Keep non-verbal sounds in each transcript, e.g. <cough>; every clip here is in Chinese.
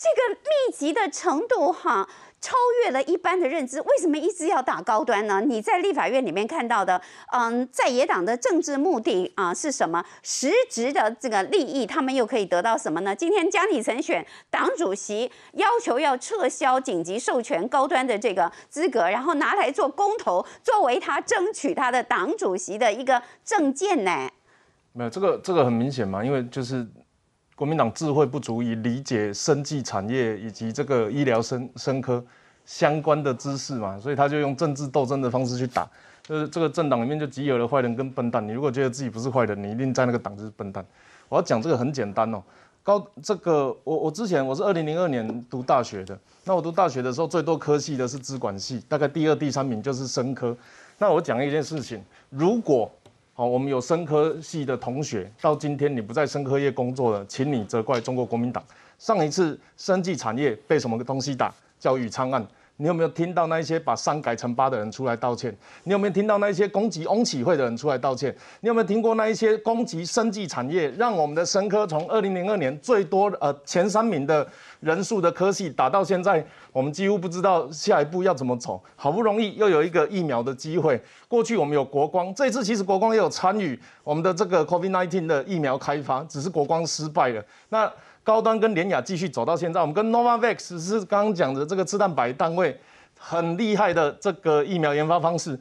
这个密集的程度哈。超越了一般的认知，为什么一直要打高端呢？你在立法院里面看到的，嗯，在野党的政治目的啊是什么？实质的这个利益，他们又可以得到什么呢？今天江你曾选党主席，要求要撤销紧急授权高端的这个资格，然后拿来做公投，作为他争取他的党主席的一个证件呢？没有这个，这个很明显嘛，因为就是国民党智慧不足以理解生技产业以及这个医疗生生科。相关的知识嘛，所以他就用政治斗争的方式去打，就是这个政党里面就集有了坏人跟笨蛋。你如果觉得自己不是坏人，你一定在那个党就是笨蛋。我要讲这个很简单哦，高这个我我之前我是二零零二年读大学的，那我读大学的时候最多科系的是资管系，大概第二第三名就是生科。那我讲一件事情，如果哦我们有生科系的同学到今天你不在生科业工作了，请你责怪中国国民党。上一次生技产业被什么东西打？叫宇昌案。你有没有听到那一些把三改成八的人出来道歉？你有没有听到那一些攻击翁启会的人出来道歉？你有没有听过那一些攻击生技产业，让我们的生科从二零零二年最多呃前三名的人数的科系打到现在，我们几乎不知道下一步要怎么走。好不容易又有一个疫苗的机会，过去我们有国光，这次其实国光也有参与我们的这个 COVID-19 的疫苗开发，只是国光失败了。那高端跟联雅继续走到现在，我们跟 Novavax 是刚刚讲的这个次蛋白单位很厉害的这个疫苗研发方式。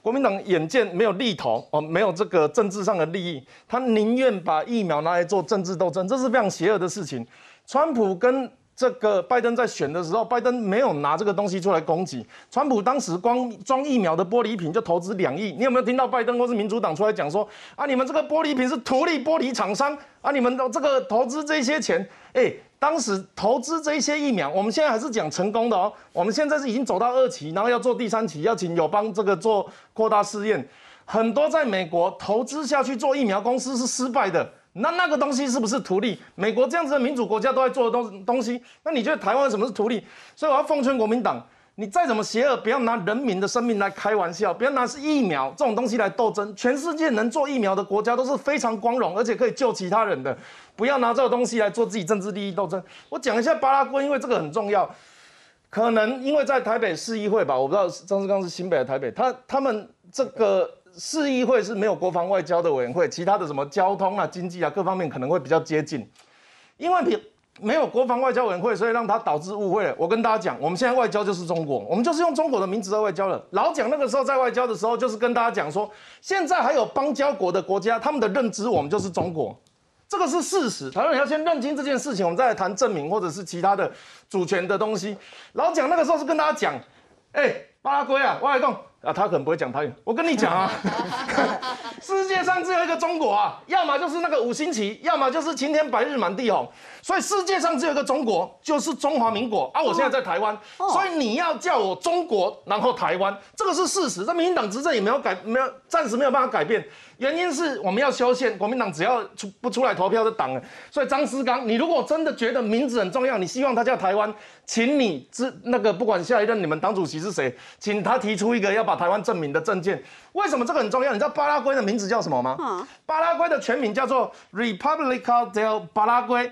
国民党眼见没有利头哦，没有这个政治上的利益，他宁愿把疫苗拿来做政治斗争，这是非常邪恶的事情。川普跟这个拜登在选的时候，拜登没有拿这个东西出来攻击川普。当时光装疫苗的玻璃瓶就投资两亿。你有没有听到拜登或是民主党出来讲说啊？你们这个玻璃瓶是图利玻璃厂商啊？你们的这个投资这些钱，哎，当时投资这些疫苗，我们现在还是讲成功的哦。我们现在是已经走到二期，然后要做第三期，要请友邦这个做扩大试验。很多在美国投资下去做疫苗公司是失败的。那那个东西是不是图利？美国这样子的民主国家都在做的东东西，那你觉得台湾什么是图利？所以我要奉劝国民党，你再怎么邪恶，不要拿人民的生命来开玩笑，不要拿是疫苗这种东西来斗争。全世界能做疫苗的国家都是非常光荣，而且可以救其他人的，不要拿这个东西来做自己政治利益斗争。我讲一下巴拉圭，因为这个很重要，可能因为在台北市议会吧，我不知道张志刚是新北的台北，他他们这个。市议会是没有国防外交的委员会，其他的什么交通啊、经济啊各方面可能会比较接近，因为比没有国防外交委员会，所以让它导致误会了。我跟大家讲，我们现在外交就是中国，我们就是用中国的名字在外交了。老蒋那个时候在外交的时候，就是跟大家讲说，现在还有邦交国的国家，他们的认知我们就是中国，这个是事实。台湾人要先认清这件事情，我们再来谈证明或者是其他的主权的东西。老蒋那个时候是跟大家讲，哎，巴拉圭啊，我来讲。啊，他可能不会讲台语。我跟你讲啊，<laughs> 世界上只有一个中国啊，要么就是那个五星旗，要么就是晴天白日满地红。所以世界上只有一个中国，就是中华民国啊。我现在在台湾，所以你要叫我中国，然后台湾，这个是事实。这民进党执政也没有改，没有暂时没有办法改变。原因是我们要修宪，国民党只要出不出来投票的党了。所以张思刚，你如果真的觉得名字很重要，你希望他叫台湾，请你之那个不管下一任你们党主席是谁，请他提出一个要把台湾证明的证件。为什么这个很重要？你知道巴拉圭的名字叫什么吗？巴拉圭的全名叫做 Republica del Paraguay。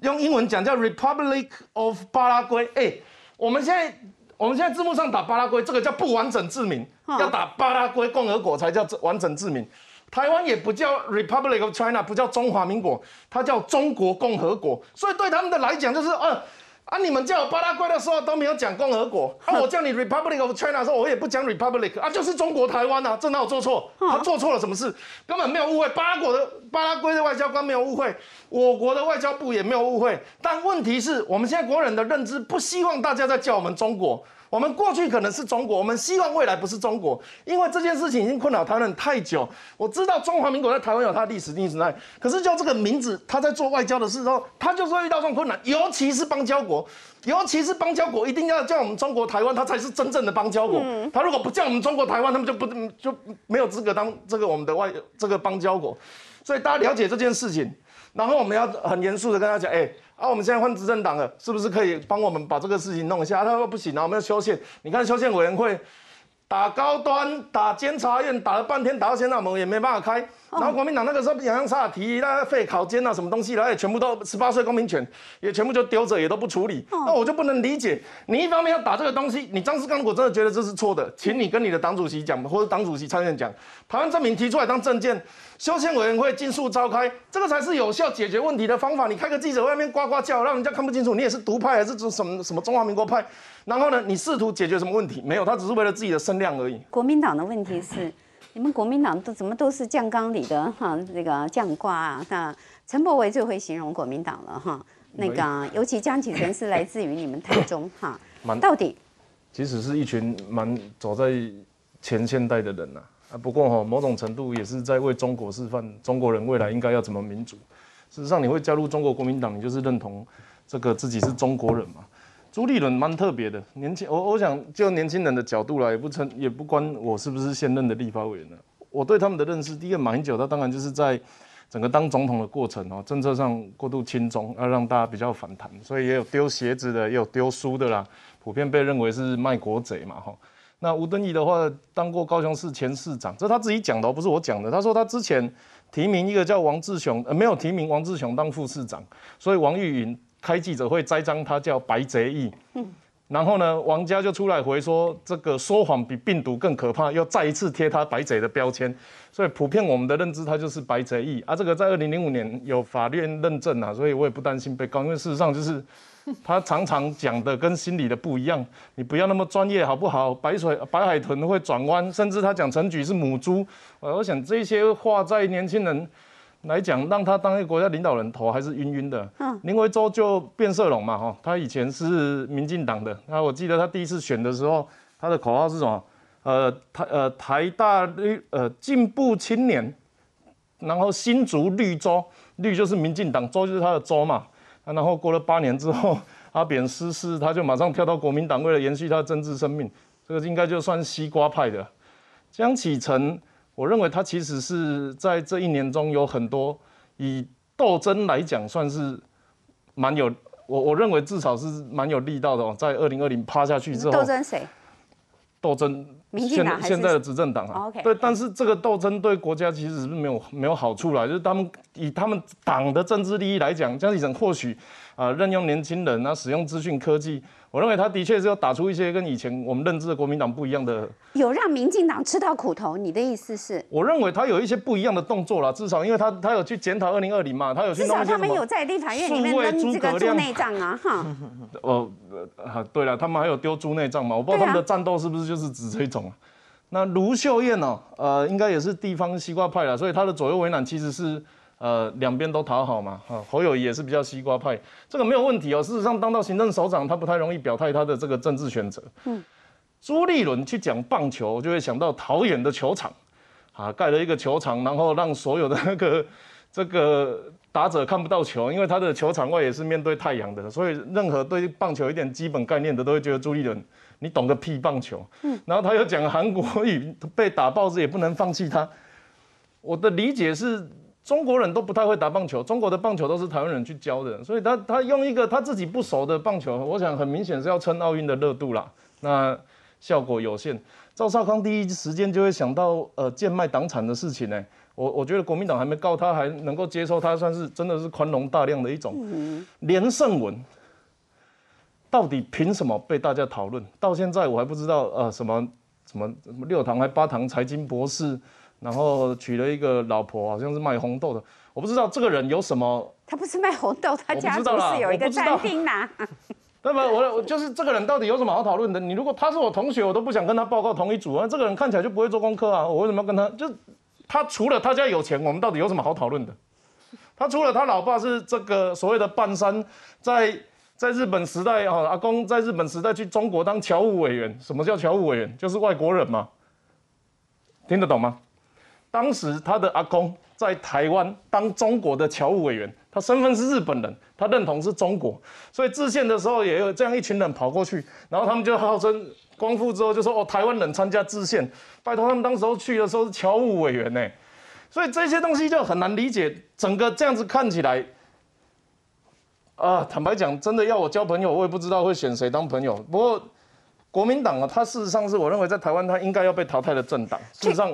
用英文讲叫 Republic of 巴拉圭。哎，我们现在我们现在字幕上打巴拉圭，这个叫不完整字名，要打巴拉圭共和国才叫完整字名。台湾也不叫 Republic of China，不叫中华民国，它叫中国共和国。所以对他们的来讲，就是呃。啊！你们叫我巴拉圭的时候都没有讲共和国，啊，我叫你 Republic of China 的时候，我也不讲 Republic，啊，就是中国台湾呐，这哪有做错？他做错了什么事？根本没有误会，巴拉国的巴拉圭的外交官没有误会，我国的外交部也没有误会，但问题是我们现在国人的认知不希望大家在叫我们中国。我们过去可能是中国，我们希望未来不是中国，因为这件事情已经困扰台湾人太久。我知道中华民国在台湾有它的历史历史在，可是就这个名字，他在做外交的时候，他就是会遇到这种困难，尤其是邦交国，尤其是邦交国一定要叫我们中国台湾，他才是真正的邦交国。他如果不叫我们中国台湾，他们就不就没有资格当这个我们的外这个邦交国。所以大家了解这件事情，然后我们要很严肃的跟他讲，哎。啊，我们现在换执政党了，是不是可以帮我们把这个事情弄一下？他说不行啊，我们要修宪。你看修宪委员会打高端，打监察院，打了半天，打到现在门也没办法开。然后国民党那个时候洋洋洒洒提那废考监啊，什么东西，然后也全部都十八岁公民权也全部就丢着，也都不处理。那我就不能理解，你一方面要打这个东西，你张世刚如果真的觉得这是错的，请你跟你的党主席讲，或者党主席参院讲，台湾证明提出来当证件，修宪委员会尽速召开，这个才是有效解决问题的方法。你开个记者会，外面呱呱叫，让人家看不清楚，你也是独派还是什么什么中华民国派？然后呢，你试图解决什么问题？没有，他只是为了自己的声量而已。国民党的问题是，你们国民党都怎么都是酱缸里的哈，这个酱瓜啊。那陈柏维最会形容国民党了哈，那个尤其江启臣是来自于你们台中哈，<coughs> 到底其实是一群蛮走在前现代的人呐啊。不过哈，某种程度也是在为中国示范中国人未来应该要怎么民主。事实上，你会加入中国国民党，你就是认同这个自己是中国人嘛。朱立伦蛮特别的，年轻我我想就年轻人的角度来，也不成也不关我是不是现任的立法委员了。我对他们的认识，第一个马英九，他当然就是在整个当总统的过程哦，政策上过度轻中，要让大家比较反弹，所以也有丢鞋子的，也有丢书的啦，普遍被认为是卖国贼嘛哈。那吴敦义的话，当过高雄市前市长，这他自己讲的，不是我讲的。他说他之前提名一个叫王志雄，呃，没有提名王志雄当副市长，所以王玉云。开记者会栽赃他叫白贼义，然后呢，王家就出来回说这个说谎比病毒更可怕，又再一次贴他白贼的标签，所以普遍我们的认知他就是白贼义啊。这个在二零零五年有法院认证啊，所以我也不担心被告，因为事实上就是他常常讲的跟心里的不一样。你不要那么专业好不好？白水白海豚会转弯，甚至他讲陈菊是母猪，我想这些话在年轻人。来讲，让他当一个国家领导人，头还是晕晕的。嗯，林维洲就变色龙嘛，哈，他以前是民进党的。那我记得他第一次选的时候，他的口号是什么？呃，台呃台大绿呃进步青年，然后新竹绿洲，绿就是民进党，州就是他的州嘛。然后过了八年之后，阿扁失势，他就马上跳到国民党，为了延续他的政治生命。这个应该就算西瓜派的江启臣。我认为他其实是在这一年中有很多以斗争来讲，算是蛮有我我认为至少是蛮有力道的哦。在二零二零趴下去之后，斗争谁？斗争现现在的执政党啊。对，但是这个斗争对国家其实是没有没有好处啦，就是他们以他们党的政治利益来讲，江启臣或许啊任用年轻人啊，使用资讯科技。我认为他的确是要打出一些跟以前我们认知的国民党不一样的，有让民进党吃到苦头。你的意思是？我认为他有一些不一样的动作啦，至少因为他他有去检讨二零二零嘛，他有去。至少他们有在立法院里面扔这个猪内脏啊，哈。哦，<laughs> 呃，对了，他们还有丢猪内脏嘛？我不知道他们的战斗是不是就是指这种。那卢秀燕呢？呃，应该也是地方西瓜派了，所以他的左右为难其实是。呃，两边都讨好嘛，哈，侯友也是比较西瓜派，这个没有问题哦。事实上，当到行政首长，他不太容易表态他的这个政治选择。嗯，朱立伦去讲棒球，就会想到桃园的球场，啊，盖了一个球场，然后让所有的那个这个打者看不到球，因为他的球场外也是面对太阳的，所以任何对棒球一点基本概念的，都会觉得朱立伦你懂个屁棒球。嗯，然后他又讲韩国语，被打爆子也不能放弃他。我的理解是。中国人都不太会打棒球，中国的棒球都是台湾人去教的，所以他他用一个他自己不熟的棒球，我想很明显是要蹭奥运的热度啦，那效果有限。赵少康第一时间就会想到呃贱卖党产的事情呢，我我觉得国民党还没告他，还能够接受他，算是真的是宽容大量的一种。连胜文到底凭什么被大家讨论？到现在我还不知道呃什么什么什么六堂还八堂财经博士。然后娶了一个老婆，好像是卖红豆的，我不知道这个人有什么。他不是卖红豆，他家族是有一个餐厅呐。那么 <laughs> 我我就是这个人到底有什么好讨论的？你如果他是我同学，我都不想跟他报告同一组啊。这个人看起来就不会做功课啊，我为什么要跟他？就他除了他家有钱，我们到底有什么好讨论的？他除了他老爸是这个所谓的半山，在在日本时代啊，阿公在日本时代去中国当侨务委员。什么叫侨务委员？就是外国人嘛。听得懂吗？当时他的阿公在台湾当中国的侨务委员，他身份是日本人，他认同是中国，所以致宪的时候也有这样一群人跑过去，然后他们就号称光复之后就说哦，台湾人参加致宪，拜托他们当时候去的时候是侨务委员呢，所以这些东西就很难理解，整个这样子看起来，啊，坦白讲，真的要我交朋友，我也不知道会选谁当朋友，不过。国民党啊，它事实上是我认为在台湾它应该要被淘汰的政党。事实上，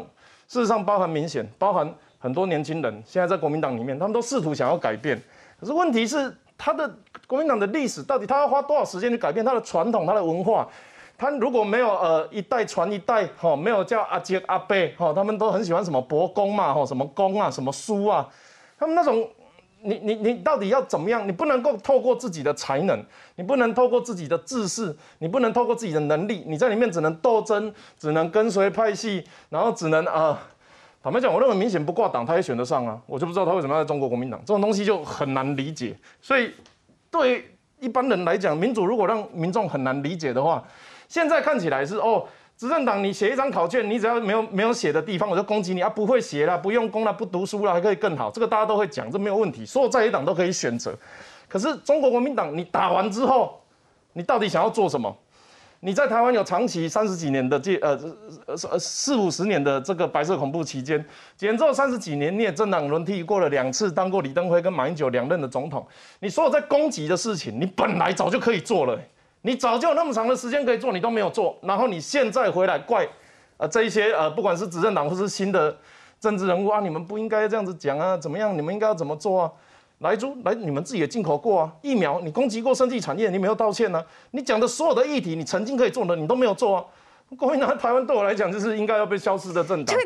事实上包含明显，包含很多年轻人现在在国民党里面，他们都试图想要改变。可是问题是，他的国民党的历史到底他要花多少时间去改变他的传统、他的文化？他如果没有呃一代传一代，哈，没有叫阿杰阿贝，哈，他们都很喜欢什么伯公嘛，哈，什么公啊，什么叔啊，他们那种。你你你到底要怎么样？你不能够透过自己的才能，你不能透过自己的知识，你不能透过自己的能力，你在里面只能斗争，只能跟随派系，然后只能啊，坦白讲，我认为明显不挂党，他也选得上啊，我就不知道他为什么要在中国国民党，这种东西就很难理解。所以对一般人来讲，民主如果让民众很难理解的话，现在看起来是哦。执政党，你写一张考卷，你只要没有没有写的地方，我就攻击你啊！不会写了，不用功了，不读书了，还可以更好，这个大家都会讲，这没有问题。所有在野党都可以选择，可是中国国民党，你打完之后，你到底想要做什么？你在台湾有长期三十几年的这呃呃四五十年的这个白色恐怖期间，减之三十几年，你也政党轮替过了两次，当过李登辉跟马英九两任的总统，你所有在攻击的事情，你本来早就可以做了。你早就有那么长的时间可以做，你都没有做，然后你现在回来怪，呃，这一些呃，不管是执政党或是新的政治人物啊，你们不应该这样子讲啊，怎么样？你们应该要怎么做啊？来猪来，你们自己也进口过啊，疫苗你攻击过生技产业，你没有道歉呢？你讲的所有的议题，你曾经可以做的，你都没有做啊。国民党台湾对我来讲，就是应该要被消失的政党。